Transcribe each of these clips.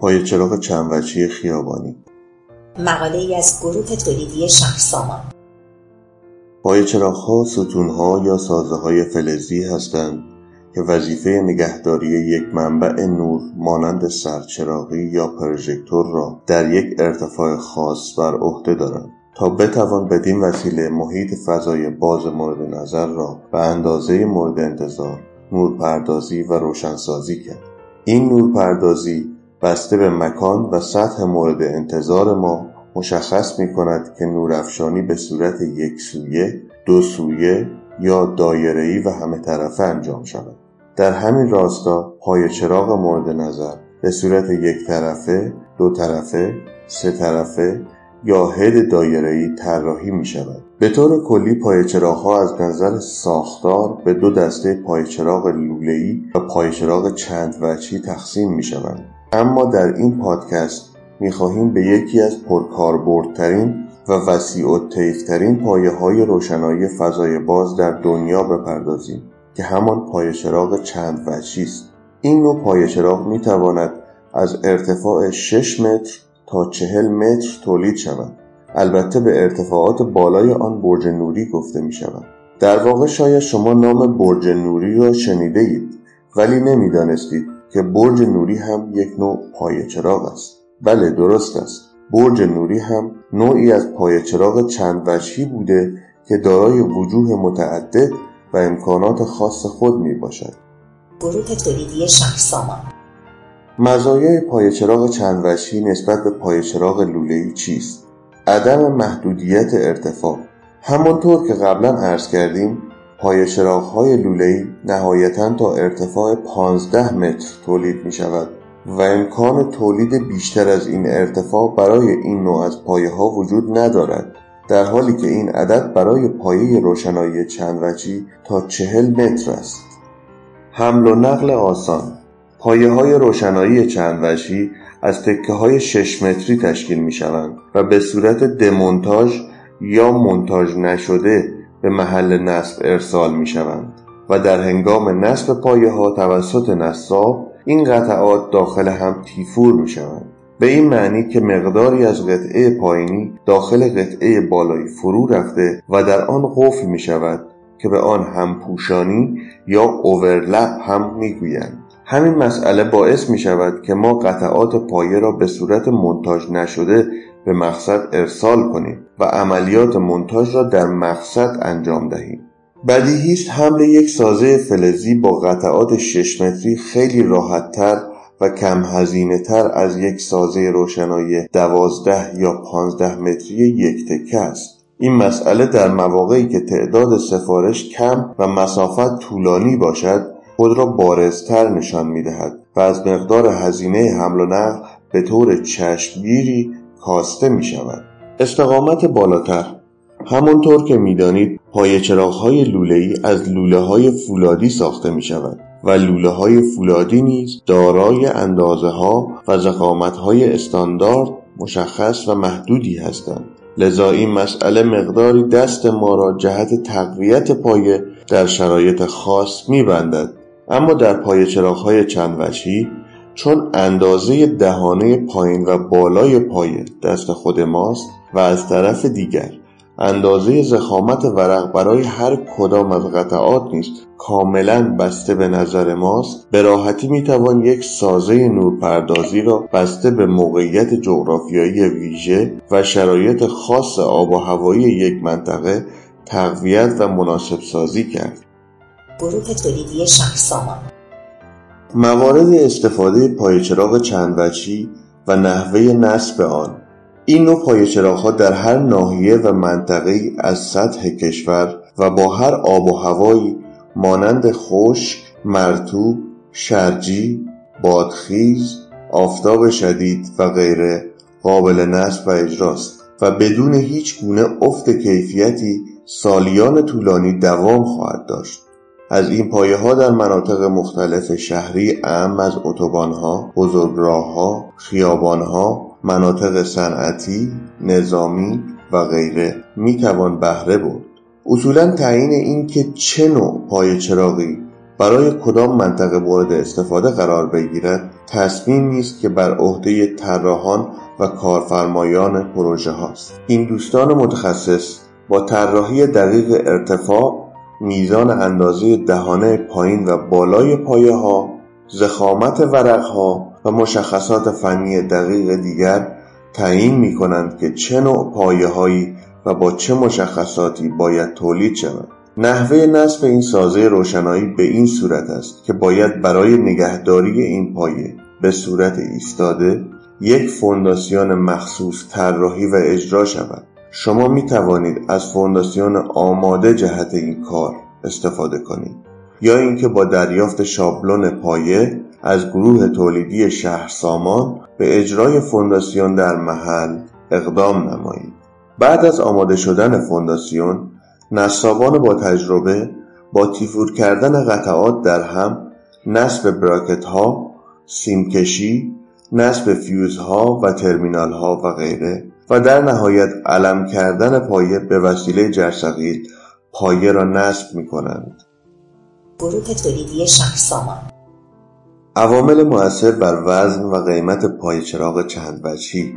پای چراغ چند وجهی خیابانی. مقاله ای از گروه تولیدی شهرسامان. پای ها ستون ها یا سازه های فلزی هستند که وظیفه نگهداری یک منبع نور مانند سرچراغی یا پروژکتور را در یک ارتفاع خاص بر عهده دارند. تا بتوان بدین وسیله محیط فضای باز مورد نظر را به اندازه مورد انتظار نورپردازی و روشنسازی کرد. این نورپردازی بسته به مکان و سطح مورد انتظار ما مشخص می کند که نورافشانی به صورت یک سویه، دو سویه یا دایره‌ای و همه طرفه انجام شود. در همین راستا پای چراغ مورد نظر به صورت یک طرفه، دو طرفه، سه طرفه یا هد دایره‌ای طراحی می شود. به طور کلی پای ها از نظر ساختار به دو دسته پای چراغ لوله‌ای و پای چراغ چند وجهی تقسیم می شوند. اما در این پادکست می‌خواهیم به یکی از پرکاربردترین و وسیع و تیفترین پایه های روشنایی فضای باز در دنیا بپردازیم که همان پای چراغ چند وجهی است. این نوع پای چراغ می تواند از ارتفاع 6 متر تا 40 متر تولید شود. البته به ارتفاعات بالای آن برج نوری گفته می شود در واقع شاید شما نام برج نوری را شنیده اید ولی نمی‌دانستید که برج نوری هم یک نوع پای چراغ است. بله درست است. برج نوری هم نوعی از پای چراغ چند وجهی بوده که دارای وجوه متعدد و امکانات خاص خود می باشد. گروه تولیدی شهرسامان. مزایای پای چراغ چند وجهی نسبت به پای چراغ لوله‌ای چیست؟ عدم محدودیت ارتفاع. همانطور که قبلا عرض کردیم پای چراغ های لوله‌ای نهایتا تا ارتفاع 15 متر تولید می شود و امکان تولید بیشتر از این ارتفاع برای این نوع از ها وجود ندارد در حالی که این عدد برای پایه روشنایی چند تا چهل متر است. حمل و نقل آسان پایه های روشنایی چند از تکه های شش متری تشکیل می شوند و به صورت دمونتاژ یا منتاژ نشده به محل نصب ارسال می شوند و در هنگام نصب پایه ها توسط نصاب این قطعات داخل هم تیفور می شوند به این معنی که مقداری از قطعه پایینی داخل قطعه بالایی فرو رفته و در آن قفل می شود که به آن هم پوشانی یا اوورلپ هم می گویند. همین مسئله باعث می شود که ما قطعات پایه را به صورت منتاج نشده به مقصد ارسال کنیم و عملیات منتاج را در مقصد انجام دهیم. بدیهی است حمل یک سازه فلزی با قطعات 6 متری خیلی راحتتر و کم هزینه تر از یک سازه روشنایی دوازده یا پانزده متری یک تکه است این مسئله در مواقعی که تعداد سفارش کم و مسافت طولانی باشد خود را بارزتر نشان می دهد و از مقدار هزینه حمل و نقل به طور چشمگیری کاسته می شود. استقامت بالاتر. همانطور که می‌دانید پای های لوله ای از لوله های فولادی ساخته می شود و لوله های فولادی نیز دارای اندازه ها و زخامت های استاندارد مشخص و محدودی هستند. لذا این مسئله مقداری دست ما را جهت تقویت پایه در شرایط خاص میبندد. اما در پای های چند وجهی چون اندازه دهانه پایین و بالای پایه دست خود ماست و از طرف دیگر اندازه زخامت ورق برای هر کدام از قطعات نیست کاملا بسته به نظر ماست به راحتی می‌توان یک سازه نورپردازی را بسته به موقعیت جغرافیایی ویژه و شرایط خاص آب و هوایی یک منطقه تقویت و مناسب سازی کرد. گروه تولیدی شهرسامان. موارد استفاده پایچراغ چند وجهی و نحوه نصب آن. این نوع ها در هر ناحیه و منطقه از سطح کشور و با هر آب و هوایی مانند خشک، مرتوب، شرجی، بادخیز، آفتاب شدید و غیره قابل نصب و اجراست و بدون هیچ گونه افت کیفیتی سالیان طولانی دوام خواهد داشت. از این پایه ها در مناطق مختلف شهری اهم از اتوبان ها، بزرگراه ها، خیابان ها، مناطق صنعتی، نظامی و غیره می‌توان بهره برد. اصولا تعیین اینکه چه نوع پای چراغی برای کدام منطقه مورد استفاده قرار بگیرد تصمیم نیست که بر عهده طراحان و کارفرمایان پروژه هاست این دوستان متخصص با طراحی دقیق ارتفاع میزان اندازه دهانه پایین و بالای پایه ها زخامت ورق ها و مشخصات فنی دقیق دیگر تعیین می کنند که چه نوع پایه هایی و با چه مشخصاتی باید تولید شود. نحوه نصب این سازه روشنایی به این صورت است که باید برای نگهداری این پایه به صورت ایستاده یک فونداسیون مخصوص طراحی و اجرا شود. شما می توانید از فونداسیون آماده جهت این کار استفاده کنید. یا اینکه با دریافت شابلون پایه از گروه تولیدی شهر سامان به اجرای فونداسیون در محل اقدام نمایید. بعد از آماده شدن فونداسیون نصابان با تجربه با تیفور کردن قطعات در هم نصب bracket ها سیمکشی نصب فیوز ها و ترمینال ها و غیره و در نهایت علم کردن پایه به وسیله جرثقیل پایه را نصب می کنند. گروه تولیدی شهرسامان. عوامل مؤثر بر وزن و قیمت پایه چراغ چند وجهی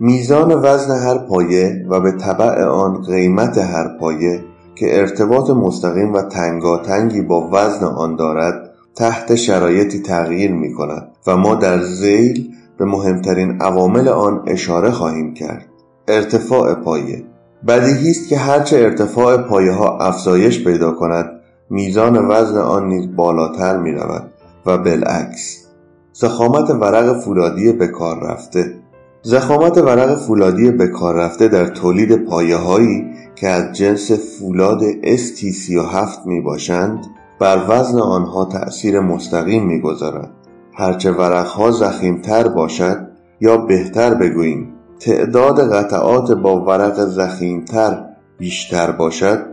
میزان وزن هر پایه و به طبع آن قیمت هر پایه که ارتباط مستقیم و تنگاتنگی با وزن آن دارد تحت شرایطی تغییر می کند و ما در زیل به مهمترین عوامل آن اشاره خواهیم کرد. ارتفاع پایه. بدیهی است که هرچه ارتفاع پایه ها افزایش پیدا کند میزان وزن آن نیز بالاتر می رود و بالعکس. زخامت ورق فولادی به کار رفته. زخامت ورق فولادی به کار رفته در تولید پایه هایی که از جنس فولاد ST37 می باشند بر وزن آنها تأثیر مستقیم می گذارد. هرچه ورقها زخیمتر باشد یا بهتر بگوییم تعداد قطعات با ورق زخیمتر بیشتر باشد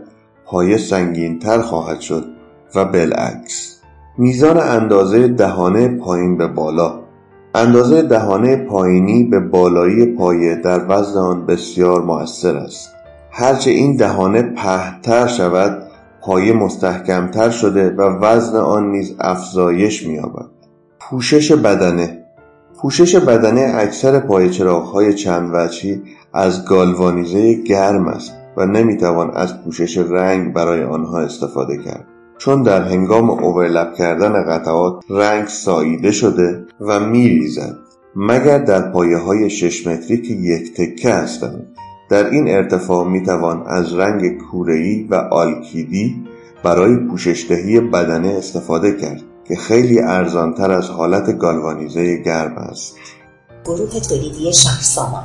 پایه سنگینتر خواهد شد و بالعکس. میزان اندازه دهانه پایین به بالا. اندازه دهانه پایینی به بالایی پایه در وزن آن بسیار مؤثر است. هرچه این دهانه پهتر شود پایه مستحکمتر شده و وزن آن نیز افزایش مییابد. پوشش بدنه پوشش بدنه اکثر پایه های چند وجهی از گالوانیزه گرم است و نمی‌توان از پوشش رنگ برای آنها استفاده کرد. چون در هنگام اوورلپ کردن قطعات رنگ ساییده شده و میریزد مگر در پایه های شش متری که یک تکه هستند. در این ارتفاع می‌توان از رنگ کوره‌ای و آلکیدی برای پوششدهی بدنه استفاده کرد. که خیلی ارزانتر از حالت گالوانیزه گرم است. گروه تولیدی شهرسامان